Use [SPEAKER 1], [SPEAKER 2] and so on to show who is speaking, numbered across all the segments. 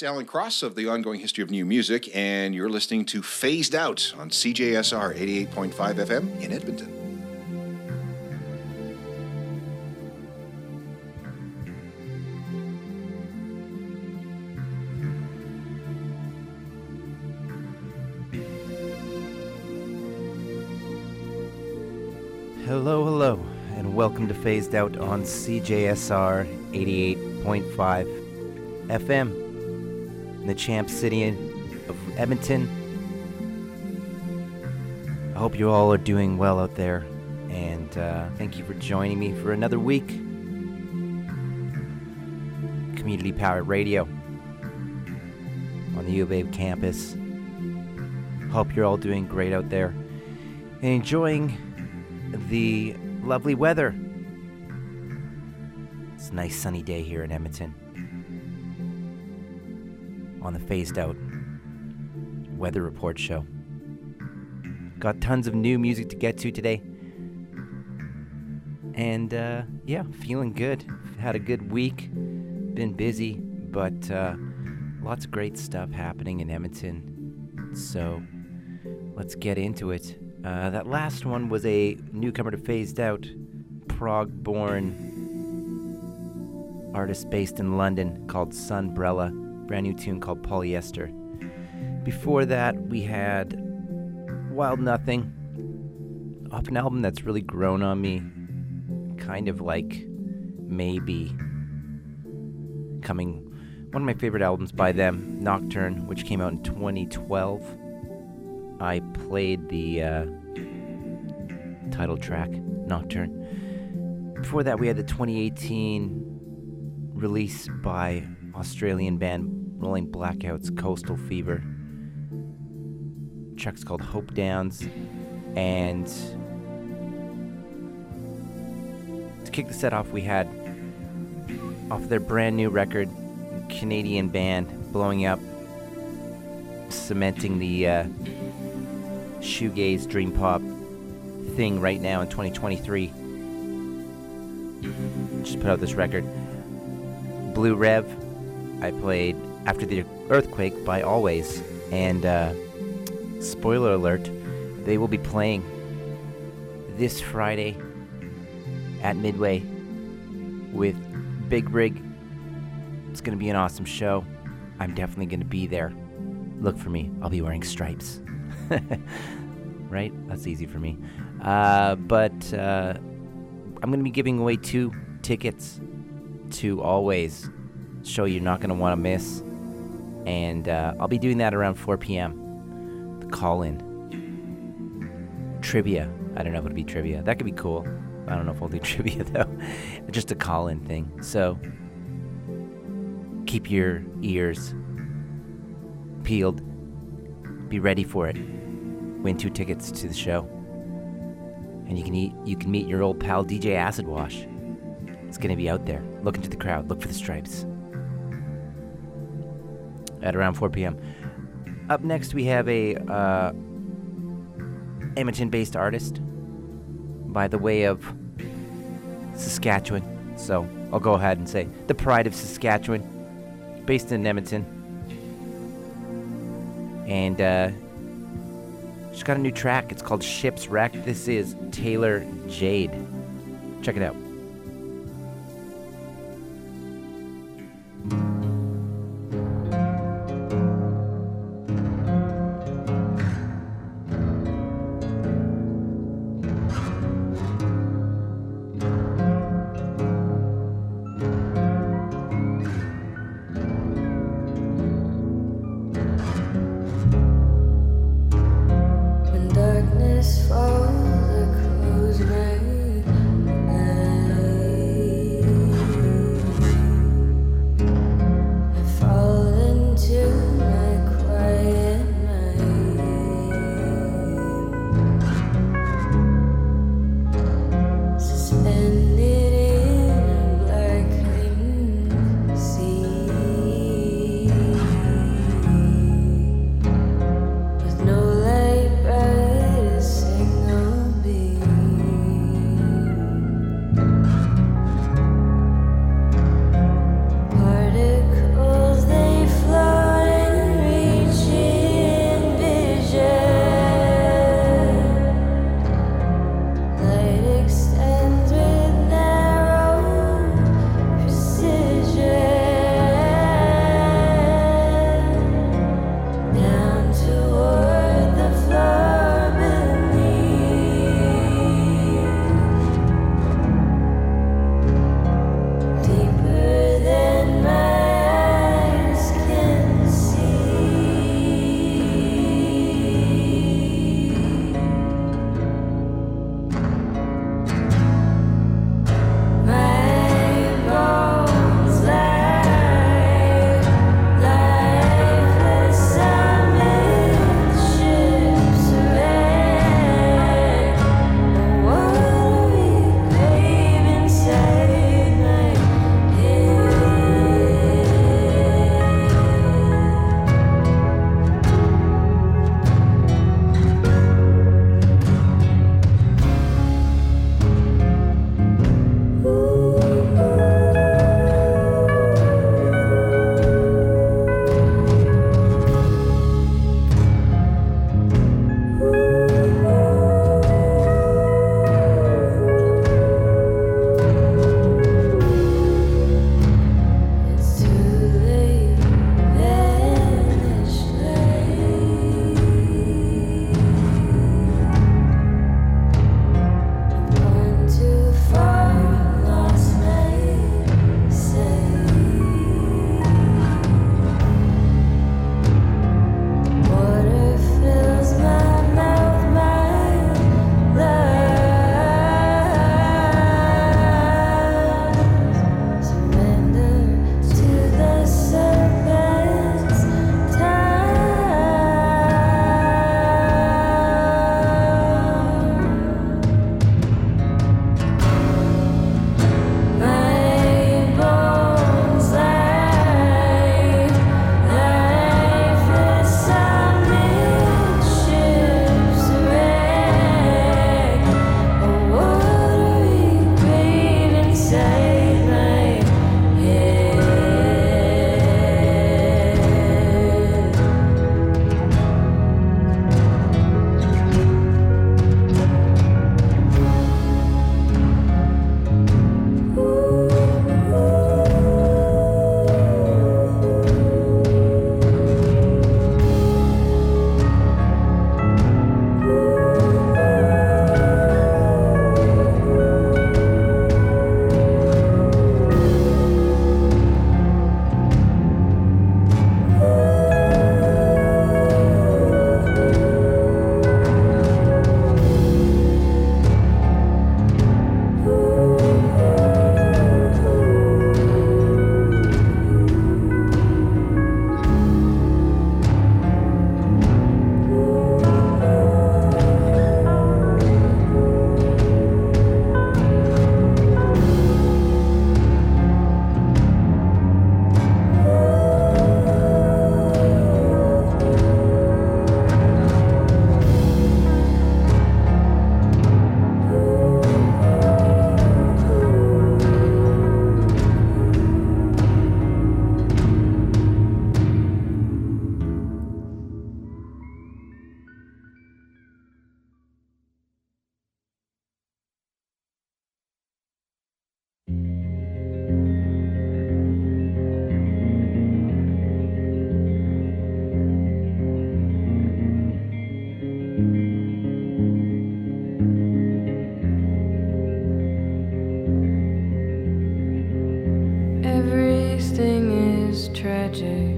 [SPEAKER 1] It's
[SPEAKER 2] Alan Cross of the Ongoing History of New Music, and you're listening to Phased Out on CJSR 88.5 FM in Edmonton.
[SPEAKER 3] Hello, hello, and welcome to Phased Out on CJSR 88.5 FM in the champ city of Edmonton. I hope you all are doing well out there, and uh, thank you for joining me for another week. Community Powered Radio on the U of A campus. Hope you're all doing great out there and enjoying the lovely weather. It's a nice sunny day here in Edmonton on the phased out weather report show. Got tons of new music to get to today. And uh, yeah, feeling good. Had a good week. Been busy, but uh, lots of great stuff happening in Edmonton. So let's get into it. Uh, that last one was a newcomer to Phased Out, Prague born artist based in London called Sunnbrella brand new tune called Polyester. Before that, we had Wild Nothing, off an album that's really grown on me, kind of like maybe coming one of my favorite albums by them, Nocturne, which came out in 2012. I played the uh, title track, Nocturne. Before that, we had the 2018 release by Australian band Rolling Blackouts, Coastal Fever. Track's called Hope Downs. And to kick the set off, we had off their brand new record, Canadian band blowing up, cementing the uh, shoegaze dream pop thing right now in 2023. Just put out this record. Blue Rev, I played after the earthquake by Alvvays. And uh, spoiler alert, they will be playing this Friday at Midway with Big Rig. It's going to be an awesome show. I'm definitely going to be there. Look for me. I'll be wearing stripes. right? That's easy for me. Uh, but uh, I'm going to be giving away two tickets to Alvvays. Show you're not going to want to miss and uh, I'll be doing that around 4 p.m. The call in. Trivia. I don't know if it'll be trivia. That could be cool. I don't know if we'll do trivia though. Just a call in thing. So keep your ears peeled. Be ready for it. Win two tickets to the show. And you can eat you can meet your old pal DJ Acid Wash. It's gonna be out there. Look into the crowd, look for the stripes. At around 4 p.m. Up next we have a uh, Edmonton-based artist by the way of Saskatchewan. So I'll go ahead and say the pride of Saskatchewan, based in Edmonton. And uh, she's got a new track. It's called Ships Wreck. This is Taylor Jade. Check it out.
[SPEAKER 4] tragic,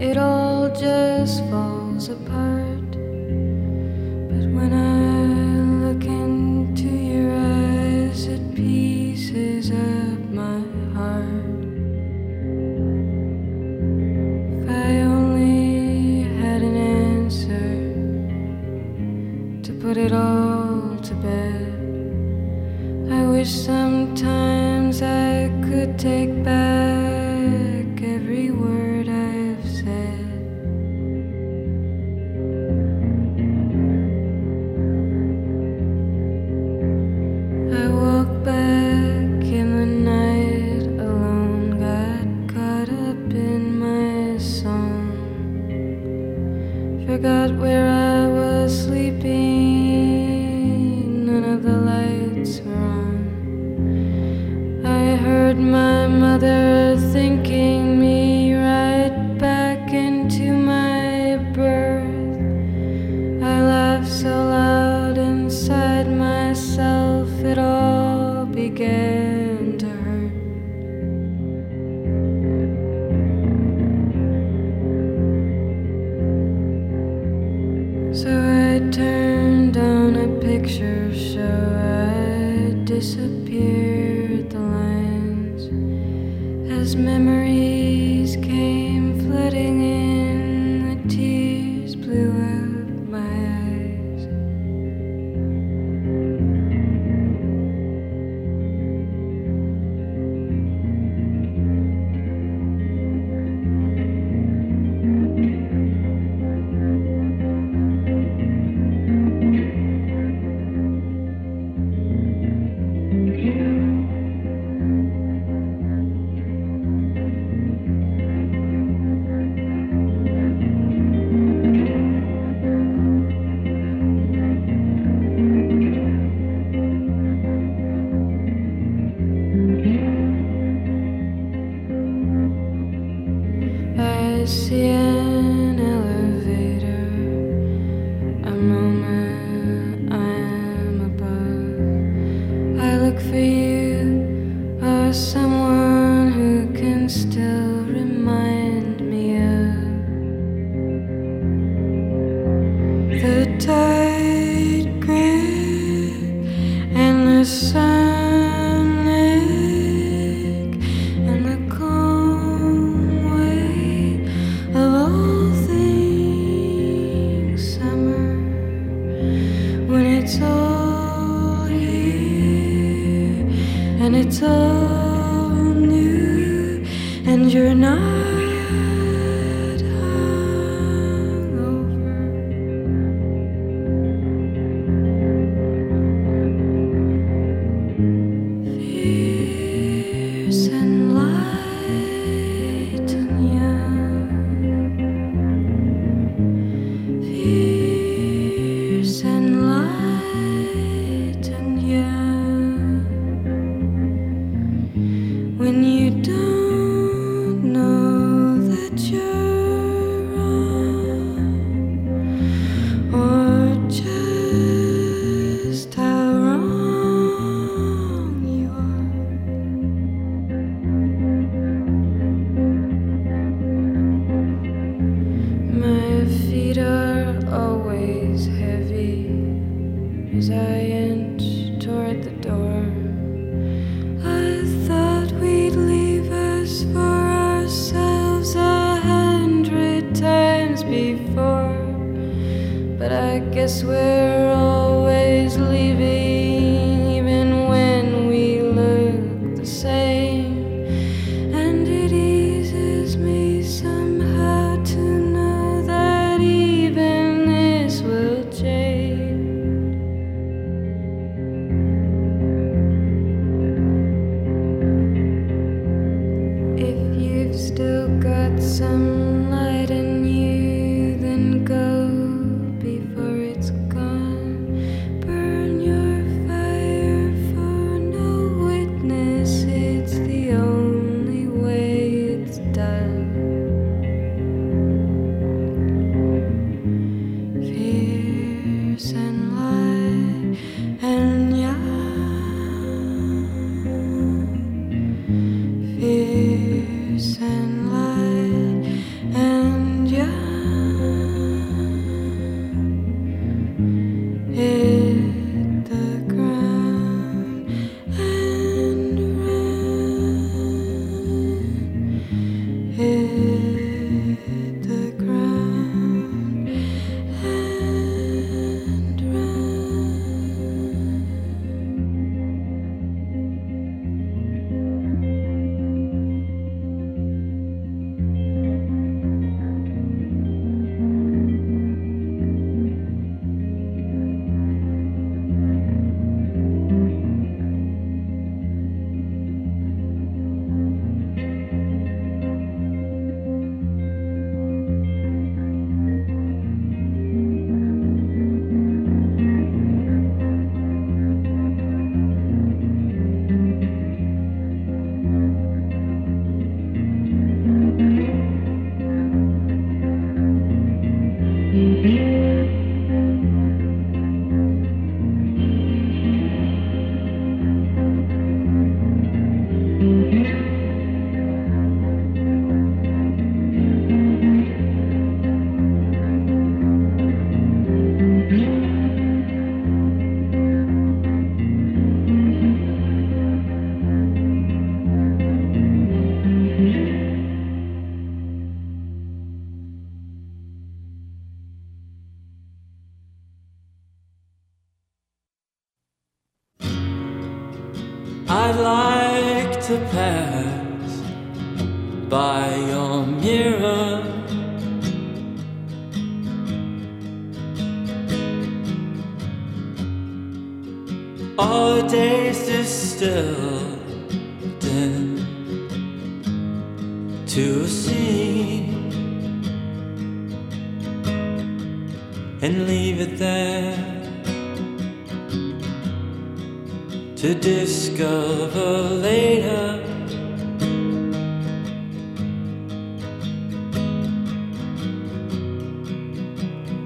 [SPEAKER 4] it all just falls apart.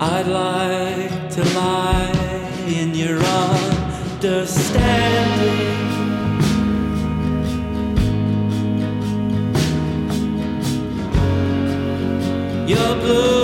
[SPEAKER 5] I'd like to lie in your understanding. Your blue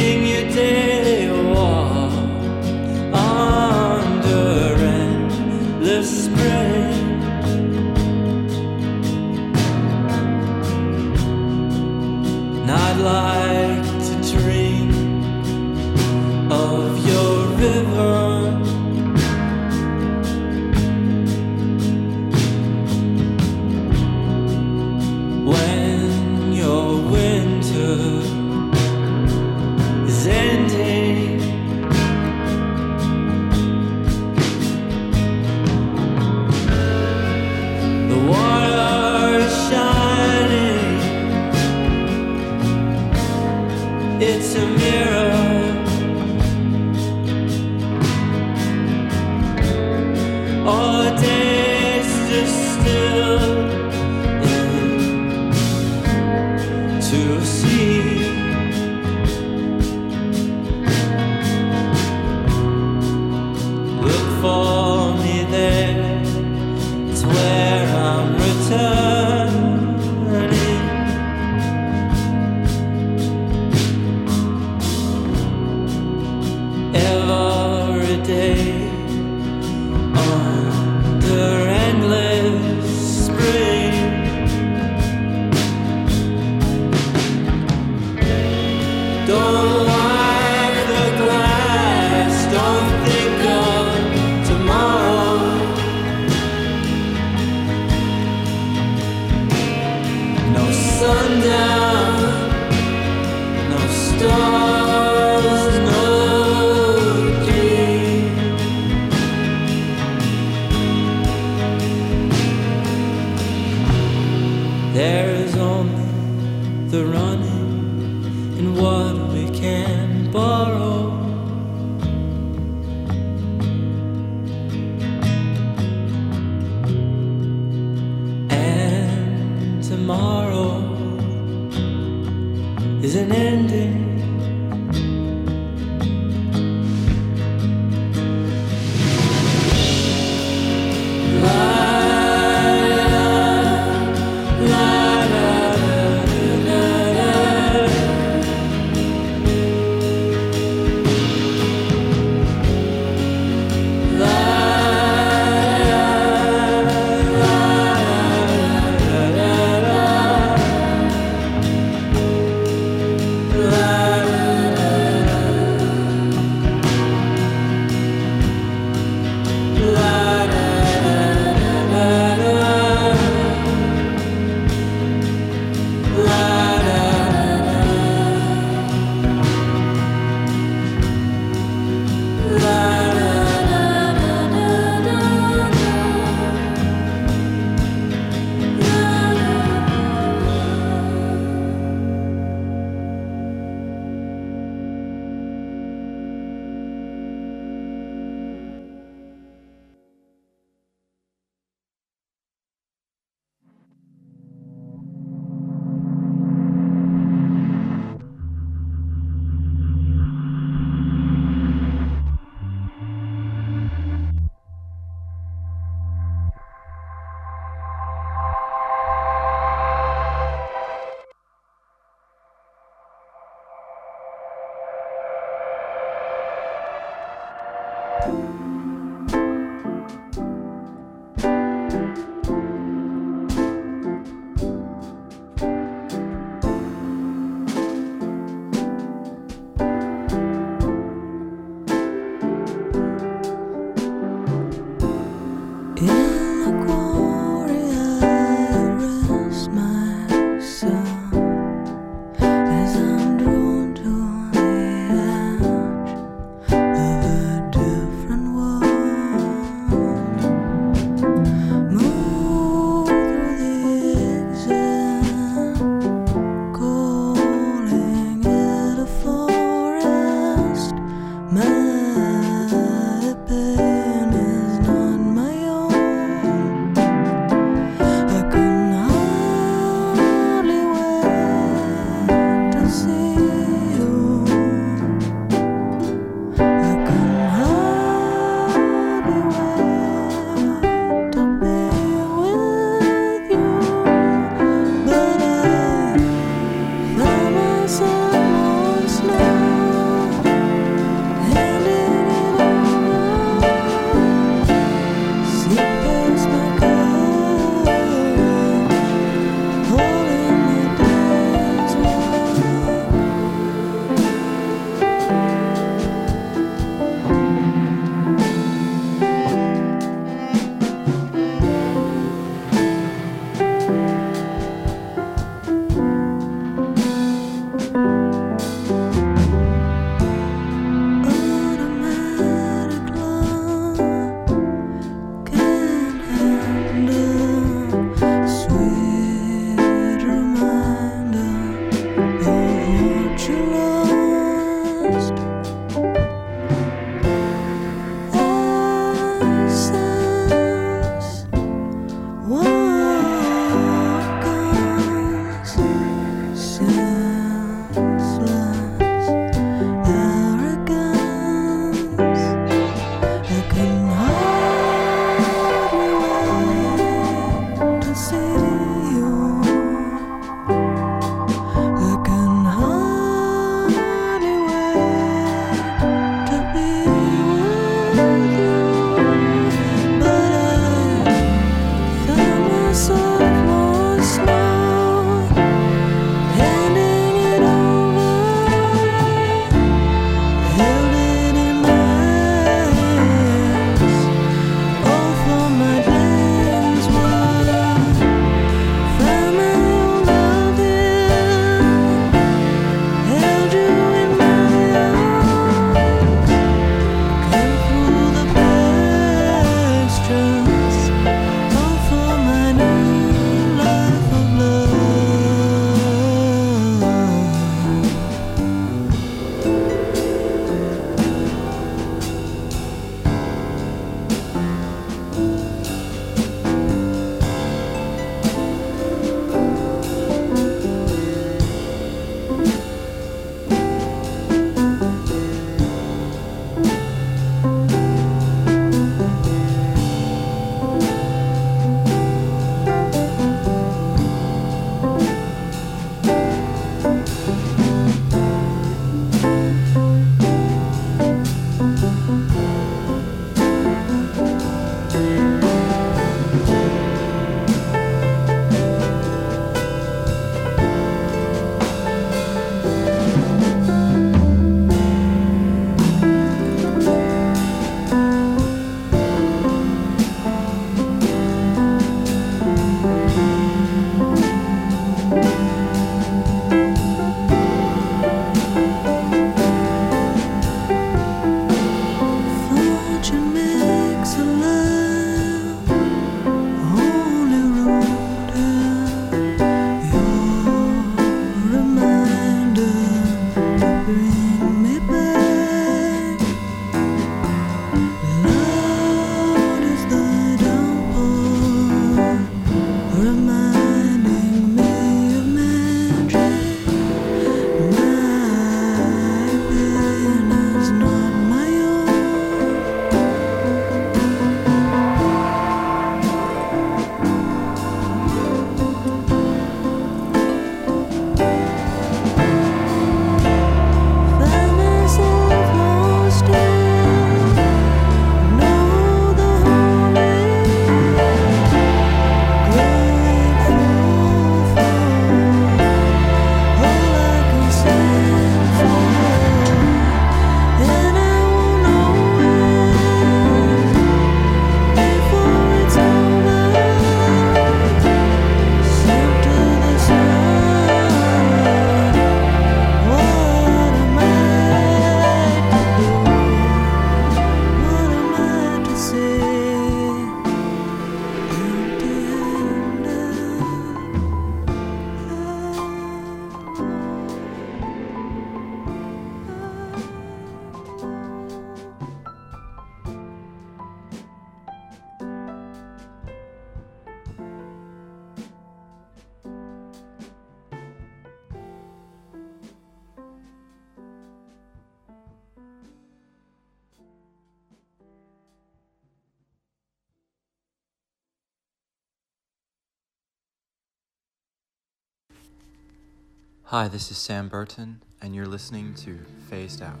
[SPEAKER 6] Hi, this is Sam Burton, and you're listening to Phased Out.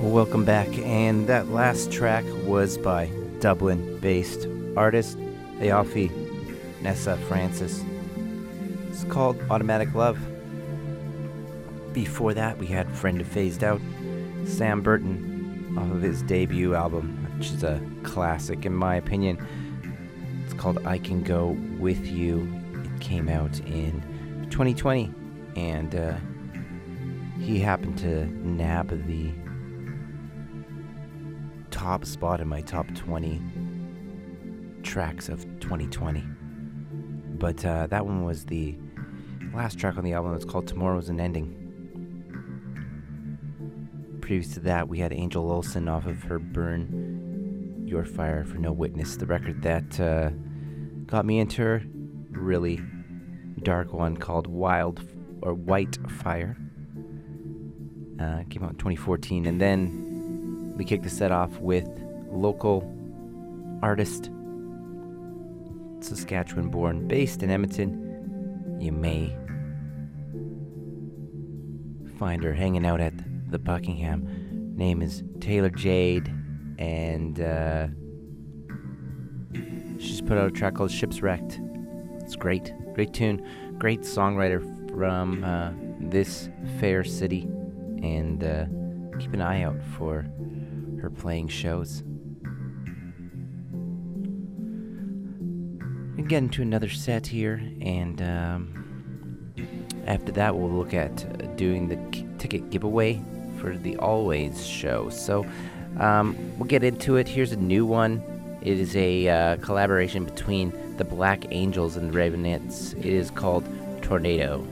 [SPEAKER 3] Welcome back, and that last track was by Dublin based artist Aoife Nessa Frances. It's called Automatic Love. Before that, we had Friend of Phased Out, Sam Burton, off of his debut album, which is a classic in my opinion. It's called I Can Go With You. It came out in 2020, and uh, he happened to nab the top spot in my top 20 tracks of 2020. But uh, that one was the last track on the album. It's called Tomorrow's an Ending. Previous to that, we had Angel Olsen off of her Burn Your Fire for No Witness, the record that uh, got me into her. Really dark one called Wild or White Fire. Uh, came out in 2014. And then we kicked the set off with local artist, Saskatchewan born, based in Edmonton. You may find her hanging out at the Buckingham. Name is Taylor Jade, and uh, she's put out a track called Ships Wrecked. It's great, great tune, great songwriter from uh, this fair city, and uh, keep an eye out for her playing shows. We get into another set here, and um, after that, we'll look at doing the k- ticket giveaway for the Alvvays show. So um, we'll get into it. Here's a new one. It is a uh, collaboration between the Black Angels and the Raveonettes. It is called Tornado.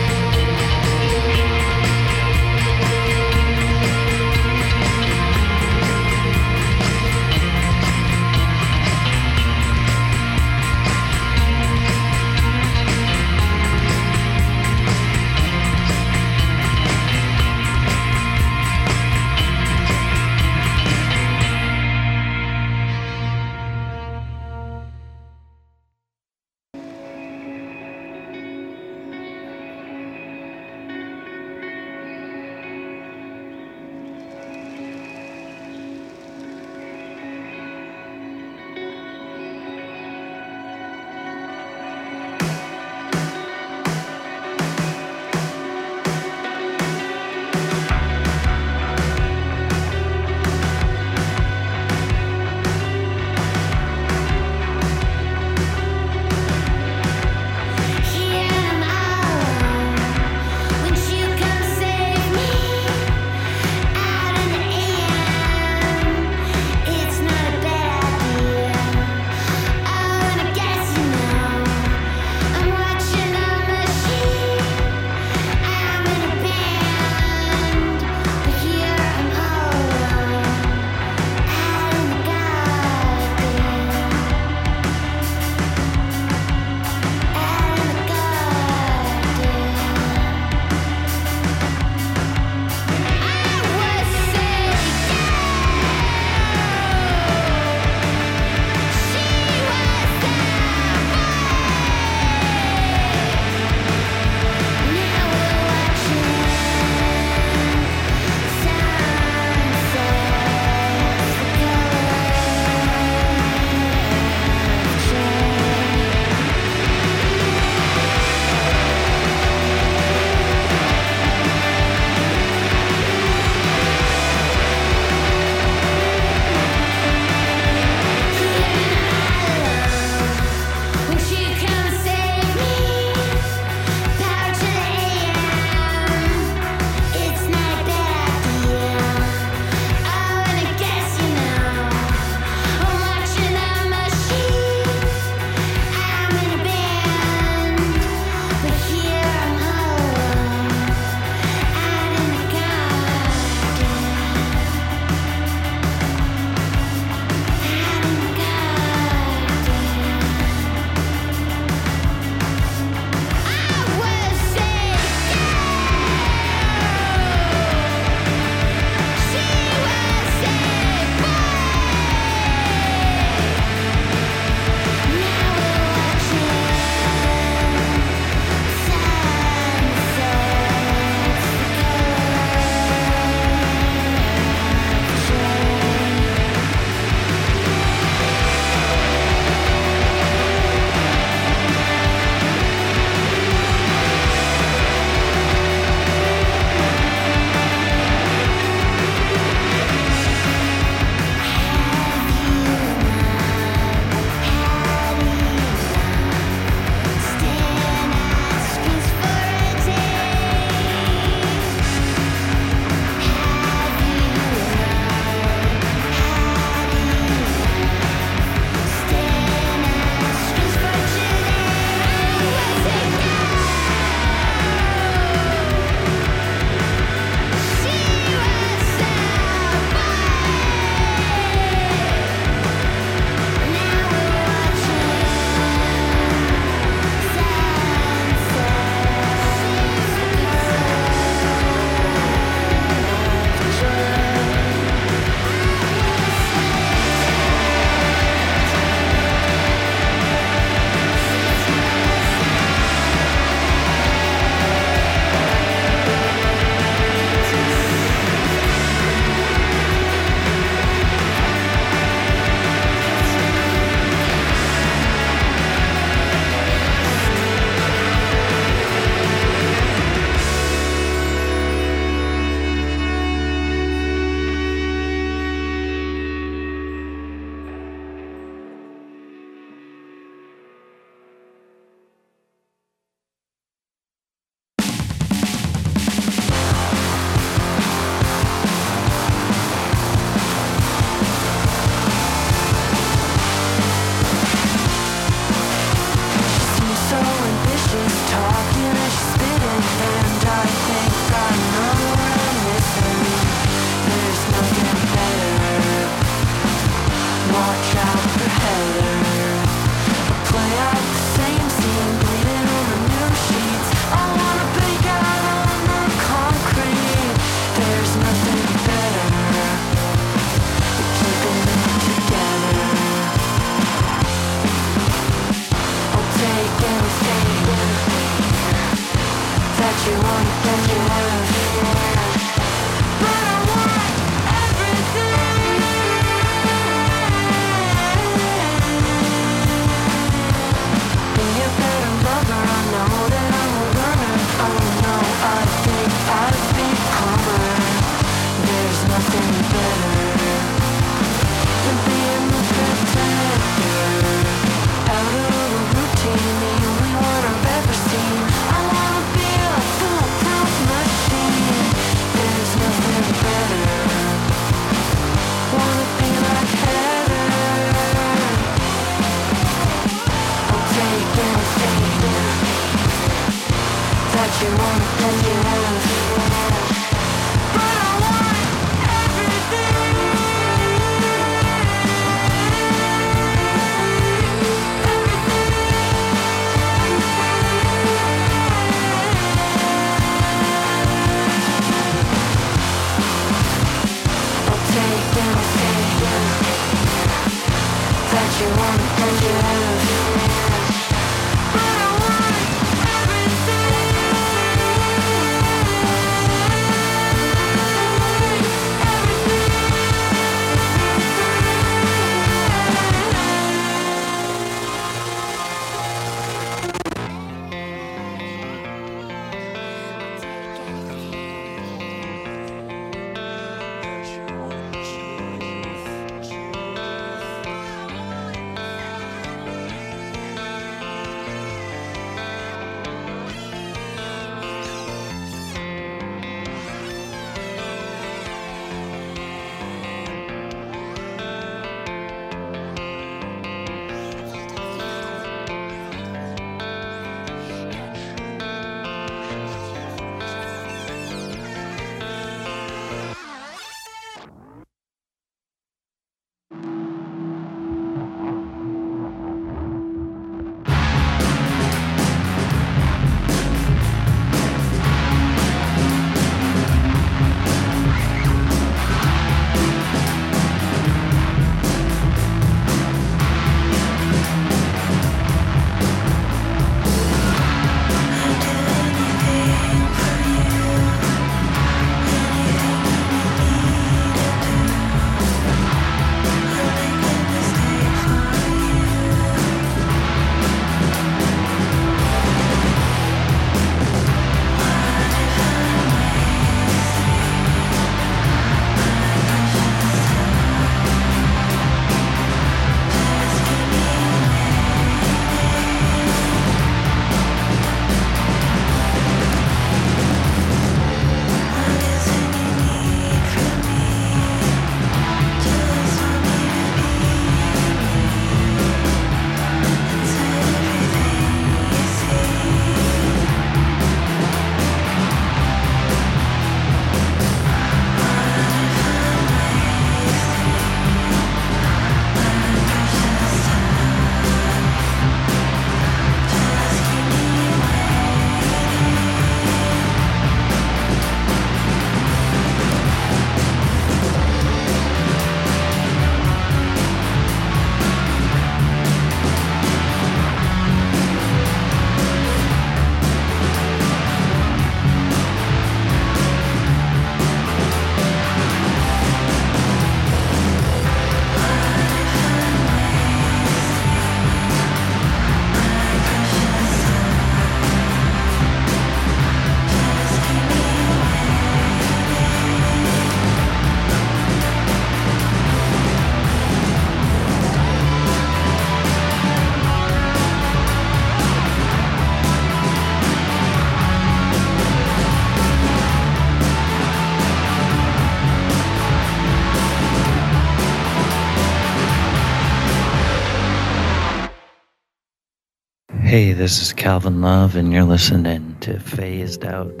[SPEAKER 7] Hey, this is Calvin Love, and you're listening to Phased Out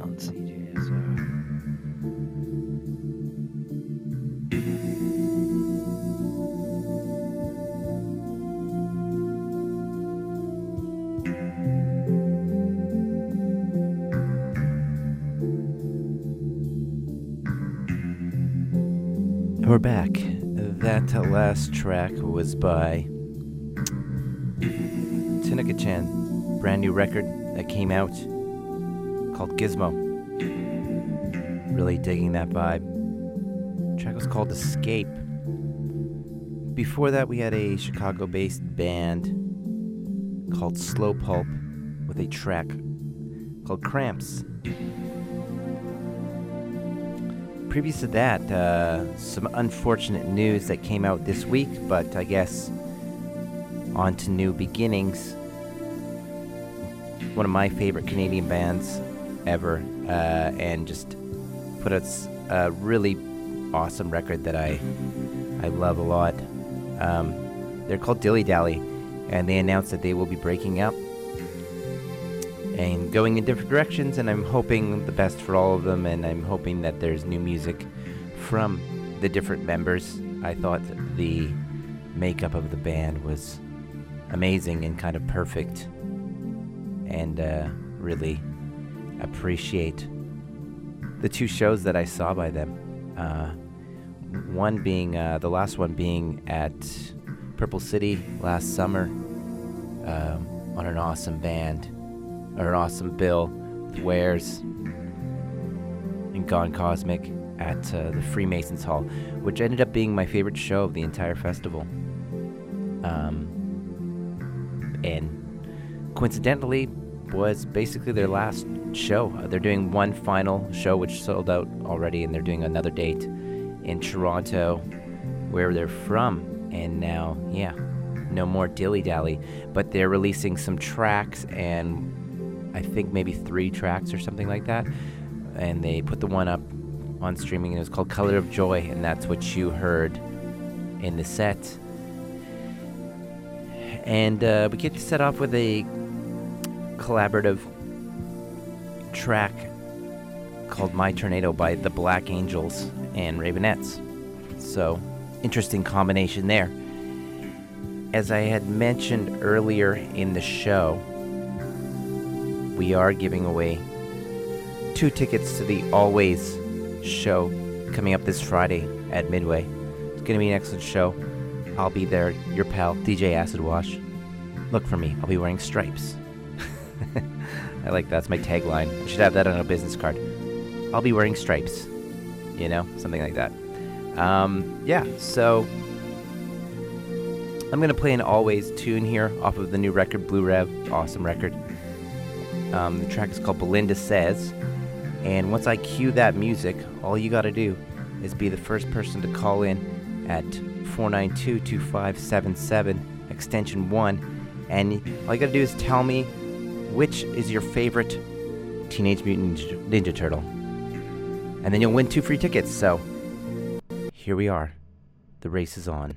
[SPEAKER 7] on CJSR.
[SPEAKER 3] We're back. That last track was by record that came out called Gizmo. Really digging that vibe. The track was called Escape. Before that, we had a Chicago based band called Slow Pulp with a track called Cramps. Previous to that, uh, some unfortunate news that came out this week, but I guess on to new beginnings. One of my favorite Canadian bands ever, uh, and just put out a really awesome record that I I love a lot. Um, they're called Dilly Dally, and they announced that they will be breaking up. and going in different directions, and I'm hoping the best for all of them, and I'm hoping that there's new music from the different members. I thought the makeup of the band was amazing and kind of perfect, and uh, really appreciate the two shows that I saw by them. Uh, one being uh, the last one being at Purple City last summer um, on an awesome band or an awesome bill with Wares and Gone Cosmic at uh, the Freemasons Hall, which ended up being my favorite show of the entire festival. Um, and coincidentally, was basically their last show. Uh, they're doing one final show, which sold out already, and they're doing another date in Toronto, where they're from. And now, yeah, no more dilly dally, but they're releasing some tracks, and I think maybe three tracks or something like that. And they put the one up on streaming, and it was called Color of Joy, and that's what you heard in the set. And uh, we get to set off with a collaborative track called My Tornado by the Black Angels and Raveonettes. So, interesting combination there. As I had mentioned earlier in the show, we are giving away two tickets to the Alvvays show coming up this Friday at Midway. It's going to be an excellent show. I'll be there, your pal, DJ Acid Wash. Look for me, I'll be wearing stripes. I like that. That's my tagline. I should have that on a business card. I'll be wearing stripes. You know, something like that. Um, yeah, so I'm gonna play an Alvvays tune here off of the new record, Blue Rev. Awesome record. Um, the track is called Belinda Says. And once I cue that music, all you gotta do is be the first person to call in at 492 2577, extension 1. And all you gotta do is tell me which is your favorite Teenage Mutant Ninja, Turtle. And then you'll win two free tickets. So here we are. The race is on.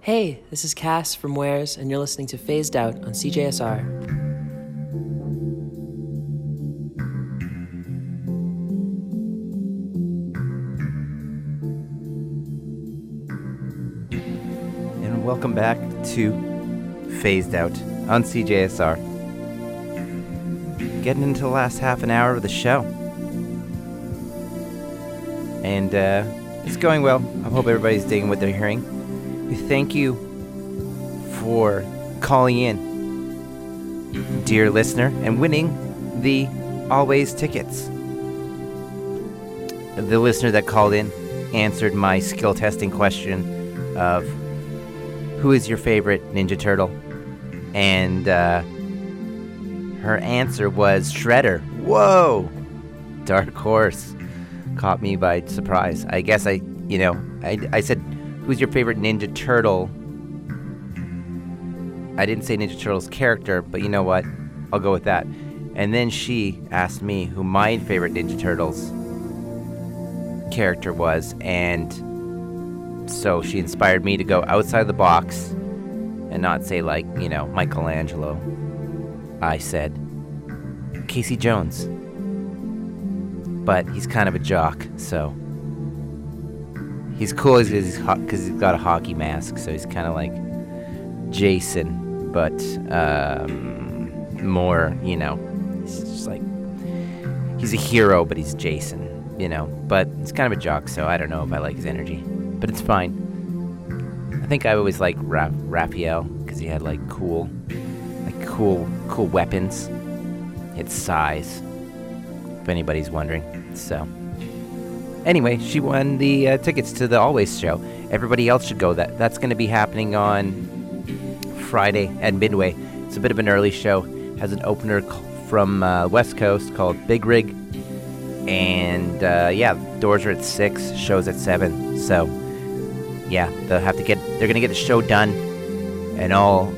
[SPEAKER 8] Hey, this is Cass from Wares, and you're listening to Phased Out on CJSR.
[SPEAKER 3] And welcome back to Phased Out on CJSR. Getting into the last half an hour of the show. And uh, it's going well. I hope everybody's digging what they're hearing. We thank you for calling in, dear listener, and winning the Alvvays tickets. The listener that called in answered my skill testing question of who is your favorite Ninja Turtle? And uh, her answer was Shredder. Whoa! Dark Horse. Caught me by surprise. I guess I, you know, I, I said, who's your favorite Ninja Turtle? I didn't say Ninja Turtle's character, but you know what? I'll go with that. And then she asked me who my favorite Ninja Turtles character was, and so she inspired me to go outside the box and not say, like, you know, Michelangelo. I said, Casey Jones. But he's kind of a jock, so. He's cool because he's, he's got a hockey mask, so he's kind of like Jason, but um, more, you know, he's just like. He's a hero, but he's Jason, you know. But he's kind of a jock, so I don't know if I like his energy. But it's fine. I think I always liked Ra- Raphael because he had like cool, like cool, cool weapons. Had size. If anybody's wondering, so. Anyway, she won the uh, tickets to the Alvvays show. Everybody else should go. That that's going to be happening on Friday at Midway. It's a bit of an early show. Has an opener from uh, West Coast called Big Rig, and uh, yeah, doors are at six, shows at seven. So yeah, they'll have to get. They're gonna get the show done and all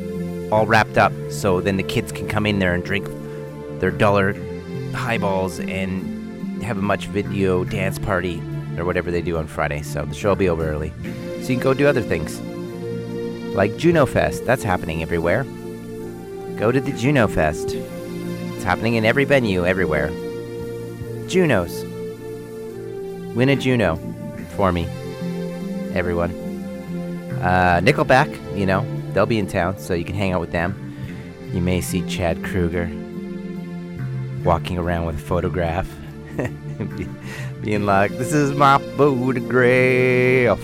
[SPEAKER 3] all wrapped up, so then the kids can come in there and drink their dollar highballs and have a much video dance party or whatever they do on Friday. So the show will be over early, so you can go do other things like Juno Fest. That's happening everywhere. Go to the Juno Fest. It's happening in every venue everywhere. Junos. Win a Juno for me, everyone. Uh, Nickelback, you know, they'll be in town, so you can hang out with them. You may see Chad Kroeger walking around with a photograph, being like, "This is my photograph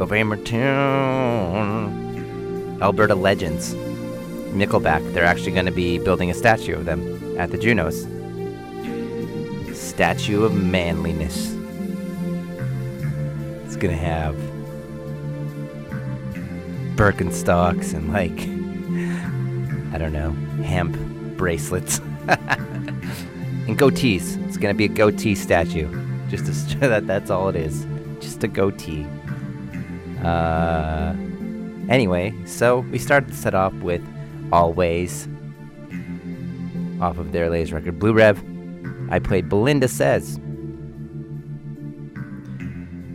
[SPEAKER 3] of Hammertown." Alberta legends, Nickelback. They're actually going to be building a statue of them at the Junos. Statue of manliness. It's going to have Birkenstocks and like I don't know, hemp bracelets and goatees. It's gonna be a goatee statue, just to that that's all it is, just a goatee. Uh, anyway, so we started to set off with Alvvays off of their latest record, Blue Rev. I played Belinda Says.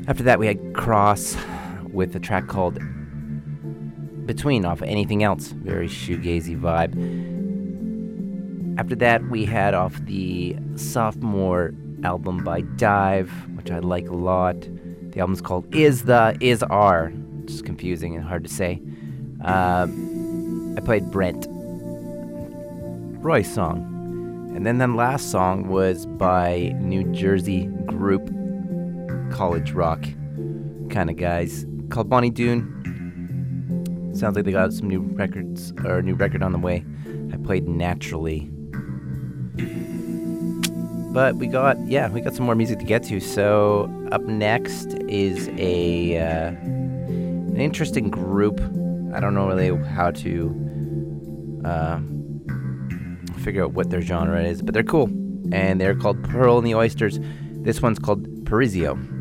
[SPEAKER 3] After that, we had Kraus with a track called Between off of Anything Else. Very shoegazy vibe. After that, we had off the sophomore album by DIIV, which I like a lot. The album's called Is the Is Are, which is confusing and hard to say. Um, I played Brent Roi's song. And then the last song was by New Jersey group college rock kind of guys called Bonny Doon. Sounds like they got some new records or a new record on the way. I played Naturally. But we got yeah, we got some more music to get to. So up next is a uh, an interesting group. I don't know really how to uh, figure out what their genre is, but they're cool. And they're called Pearl and the Oysters. This one's called
[SPEAKER 9] Paraiso.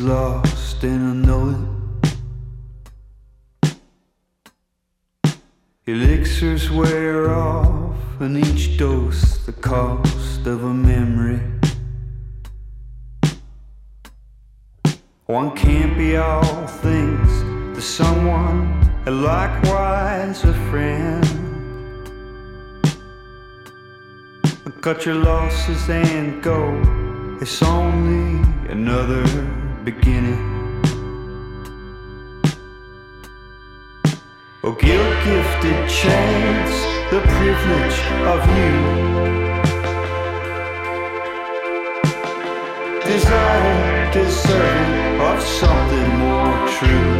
[SPEAKER 9] Lost, and I know it. Elixirs wear off, and each dose the cost of a memory. One can't be all things to someone, and likewise a friend. Cut your losses and go. It's only another beginning. Oh, guilt gifted chance, the privilege of you. Desire deserving of something more true.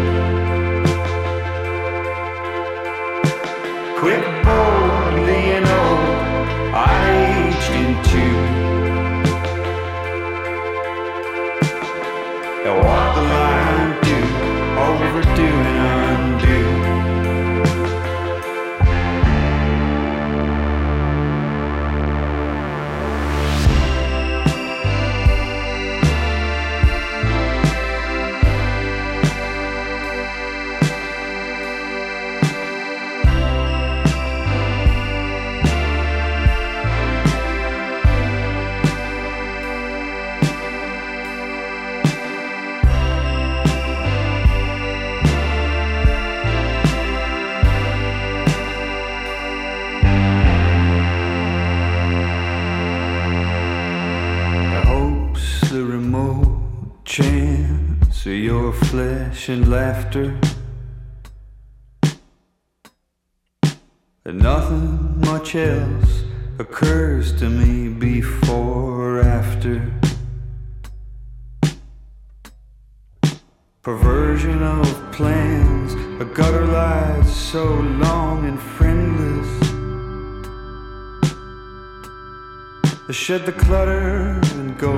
[SPEAKER 9] Quick, boldly, and old, I aged into. And laughter. And nothing much else occurs to me before or after. Perversion of plans, a gutter lies so long and friendless. I shed the clutter and go.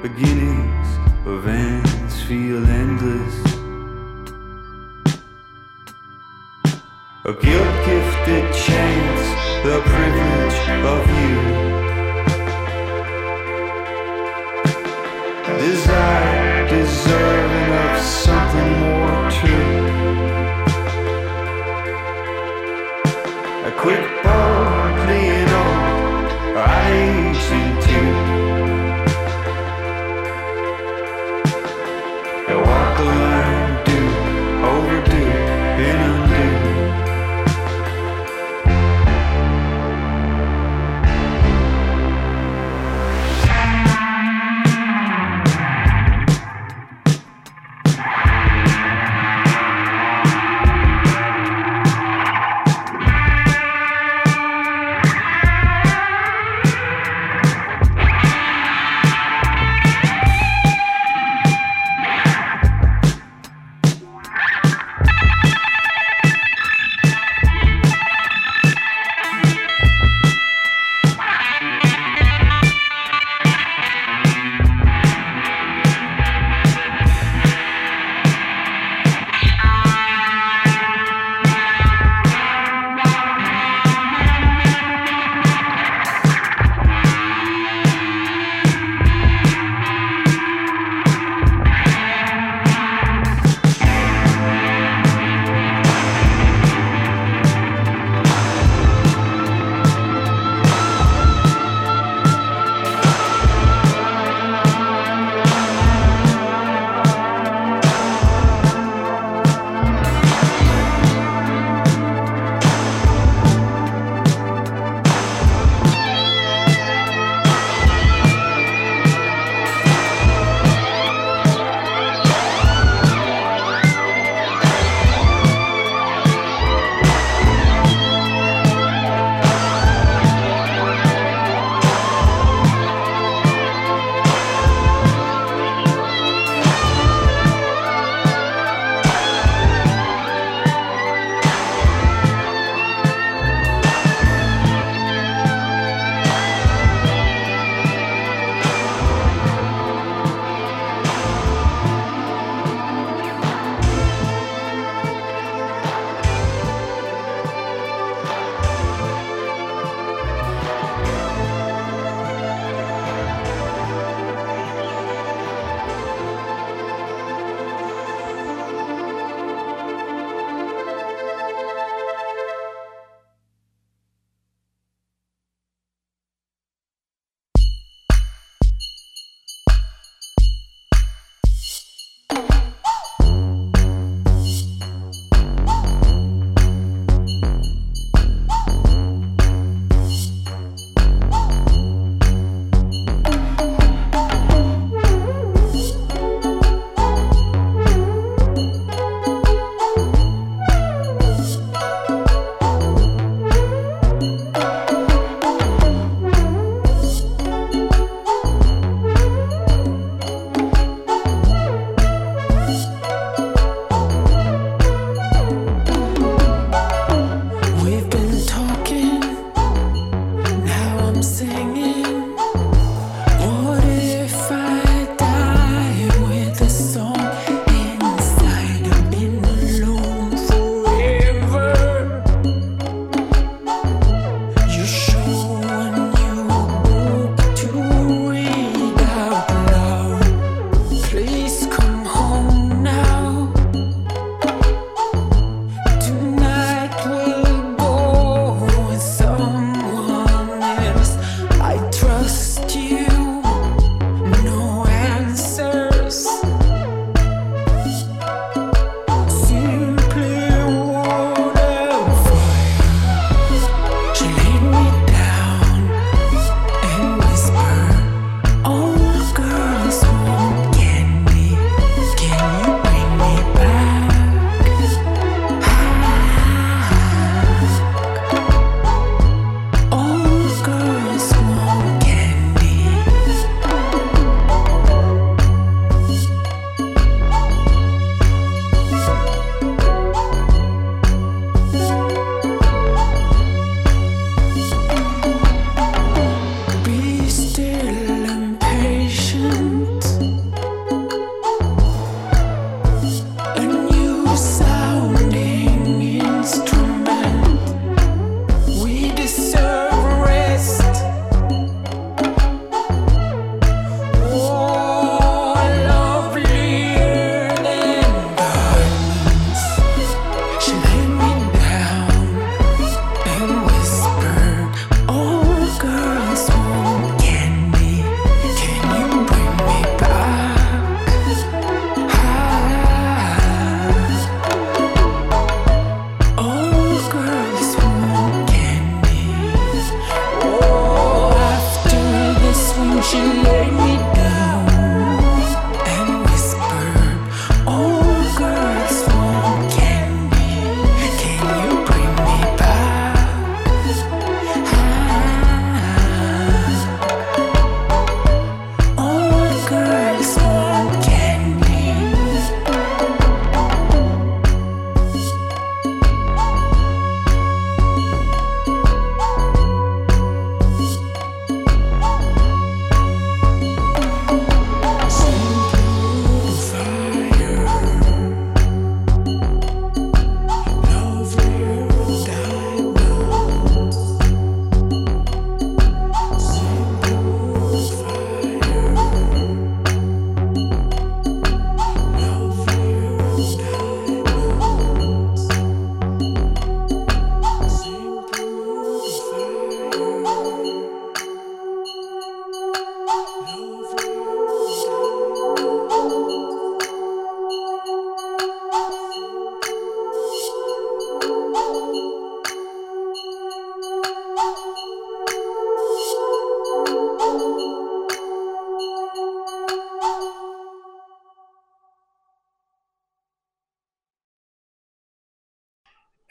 [SPEAKER 9] Beginnings of ends feel endless. A guilt gifted chance, the privilege of you. Desire deserving of something more true. A quick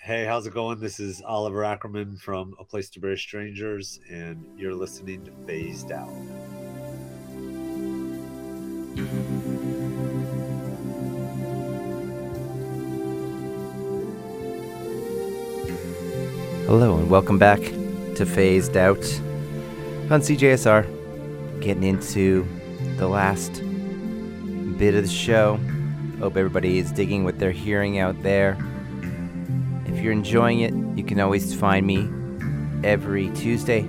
[SPEAKER 10] Hey, how's it going? This is Oliver Ackermann from A Place to Bury Strangers, and you're listening to Phased Out.
[SPEAKER 3] Hello and welcome back to Phased Out on CJSR. Getting into the last bit of the show. Hope everybody is digging what they're hearing out there. You're enjoying it, you can always find me every Tuesday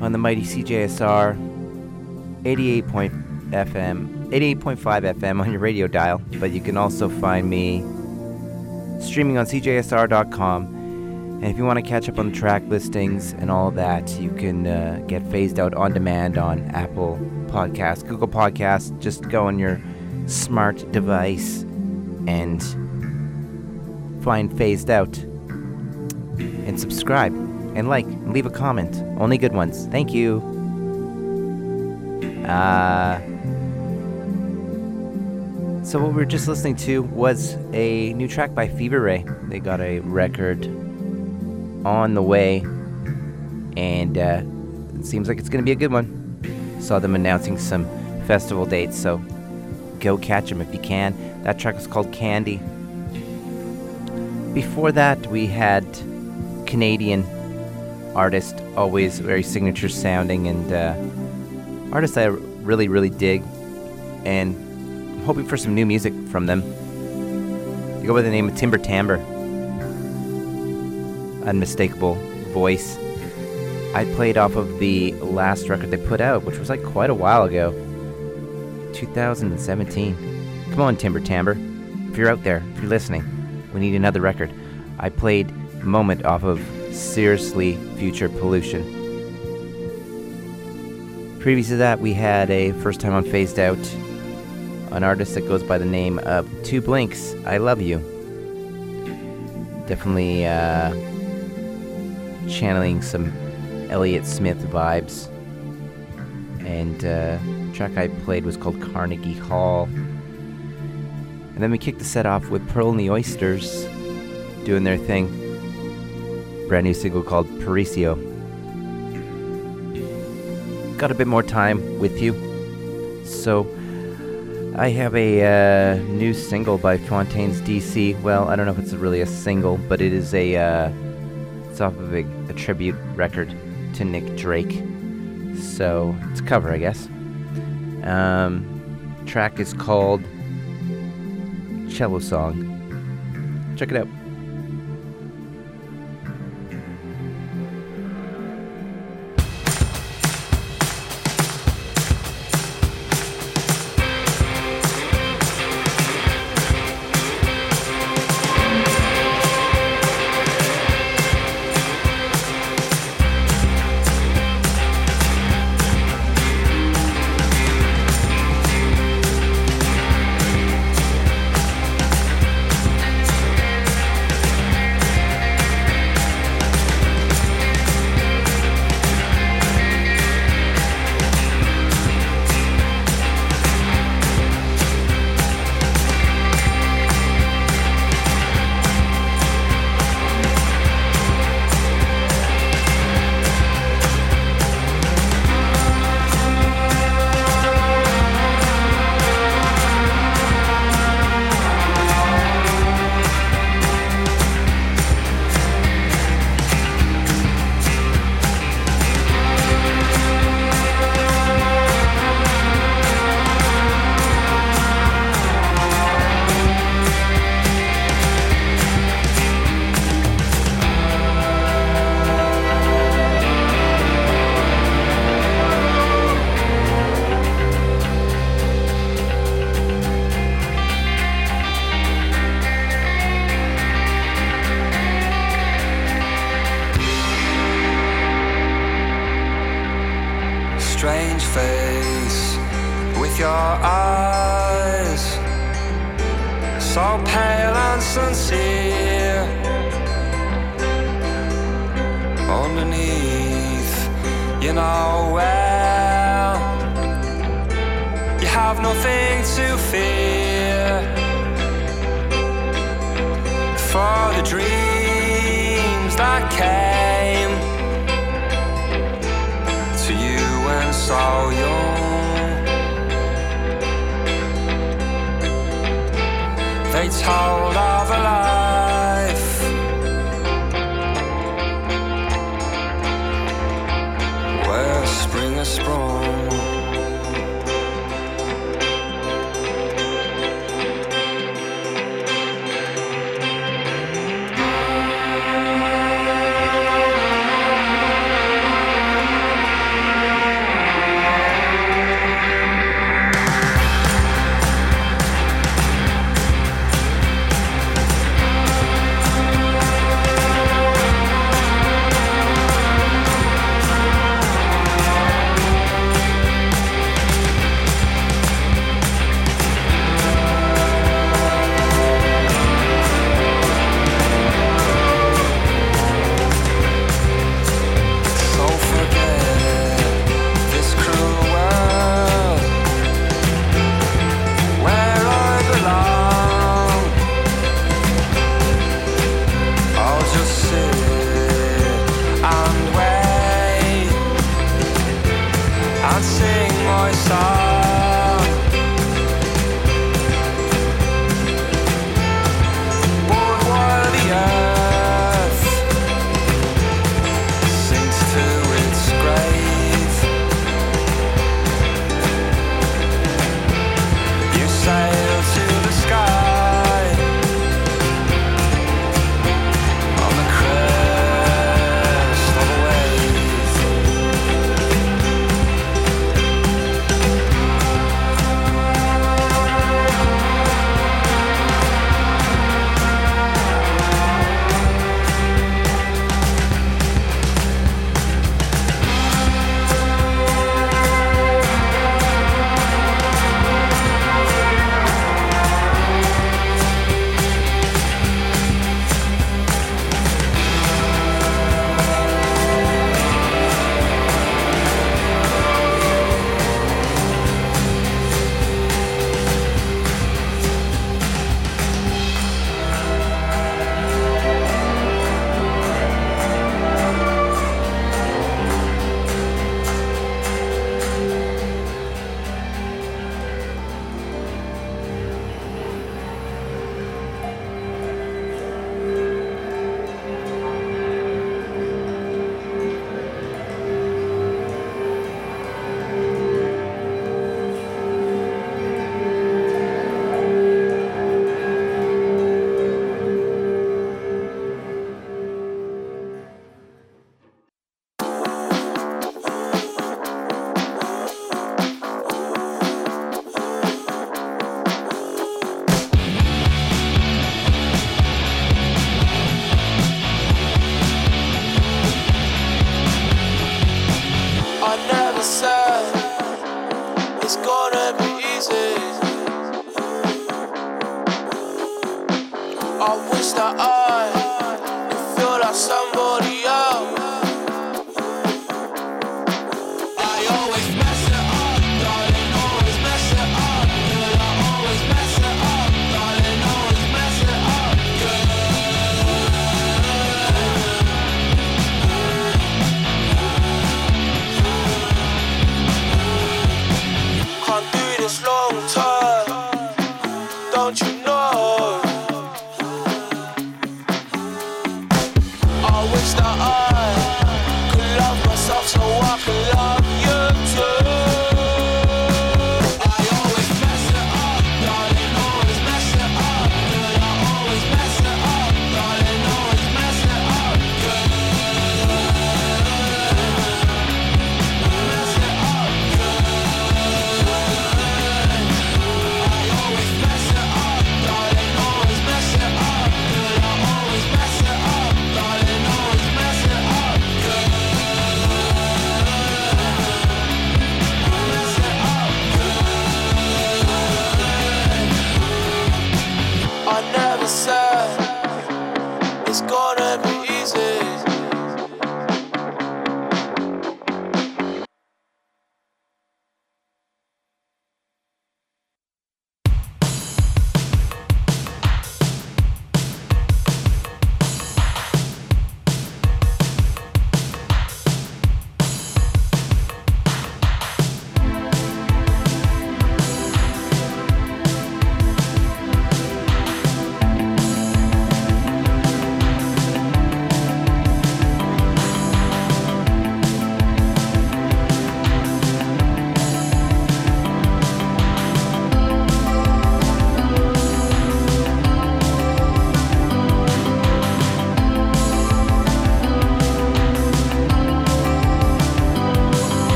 [SPEAKER 3] on the mighty CJSR 88 point FM, 88.5 FM on your radio dial, but you can also find me streaming on CJSR.com. And if you want to catch up on the track listings and all that, you can uh, get phased out on demand on Apple Podcasts, Google Podcasts. Just go on your smart device and find phased out and subscribe and like and leave a comment. Only good ones. Thank you. Uh, so what we were just listening to was a new track by Fever Ray. They got a record on the way, and uh, it seems like it's going to be a good one. Saw them announcing some festival dates, so go catch them if you can. That track was called Kandy. Before that, we had Canadian artist, always very signature sounding, and uh, artist I really, really dig, and I'm hoping for some new music from them. They go by the name of Timber Timbre. Unmistakable voice. I played off of the last record they put out, which was like quite a while ago. 2017. Come on, Timber Timbre. If you're out there, if you're listening, we need another record. I played Moment off of Sincerely, Future Pollution. Previous to that, we had a first time on Phased Out, an artist that goes by the name of Two Blinks. I Love You. Definitely uh, channeling some Elliott Smith vibes. And uh, track I played was called Carnegie Hall. And then we kicked the set off with Pearl and the Oysters doing their thing. Brand new single called Paraiso. Got a bit more time with you. So I have a uh, new single by Fontaines DC. Well, I don't know if it's really a single, but it is a. Uh, it's off of a, a tribute record to Nick Drake. So it's a cover, I guess. Um, track is called Cello Song. Check it out.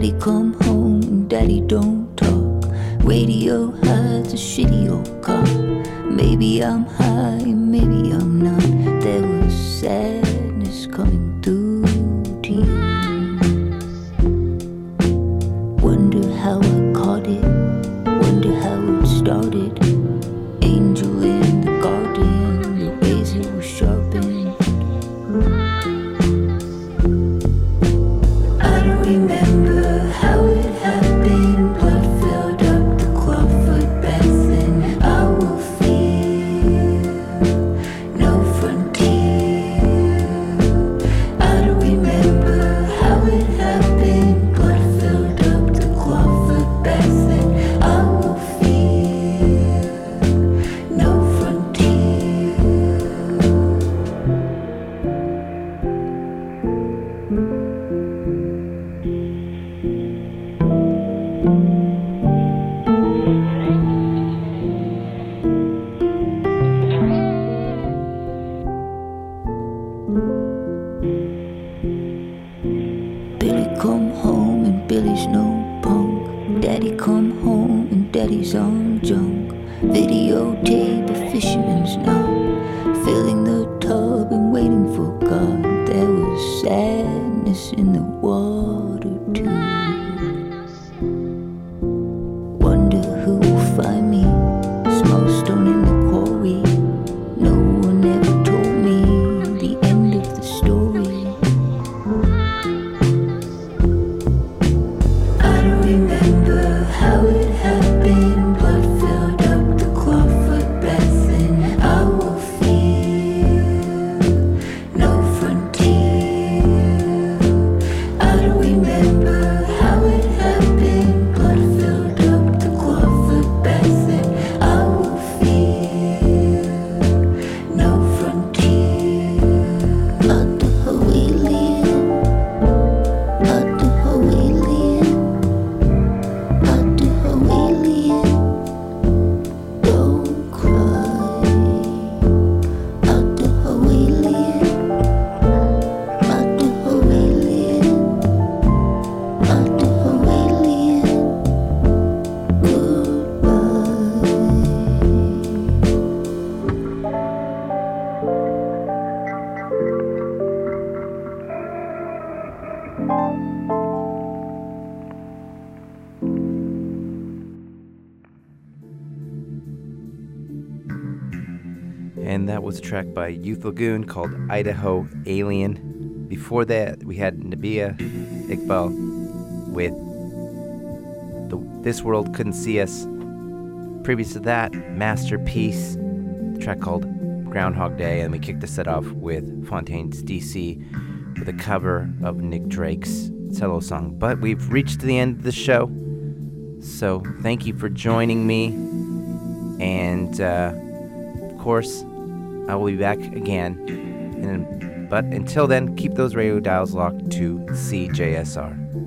[SPEAKER 11] Daddy come home Daddy don't talk. Radio has a shitty old car. Maybe I'm high, maybe I'm not. There was sadness coming was a
[SPEAKER 3] track by Youth Lagoon called Idaho Alien. Before that, we had Nabihah Iqbal with the, This World Couldn't See Us. Previous to that, Master Peace, the track called Groundhog Day. And we kicked the set off with Fontaines DC with a cover of Nick Drake's solo song. But we've reached the end of the show. So thank you for joining me. And uh, of course, I will be back again. And, but until then, keep those radio dials locked to CJSR.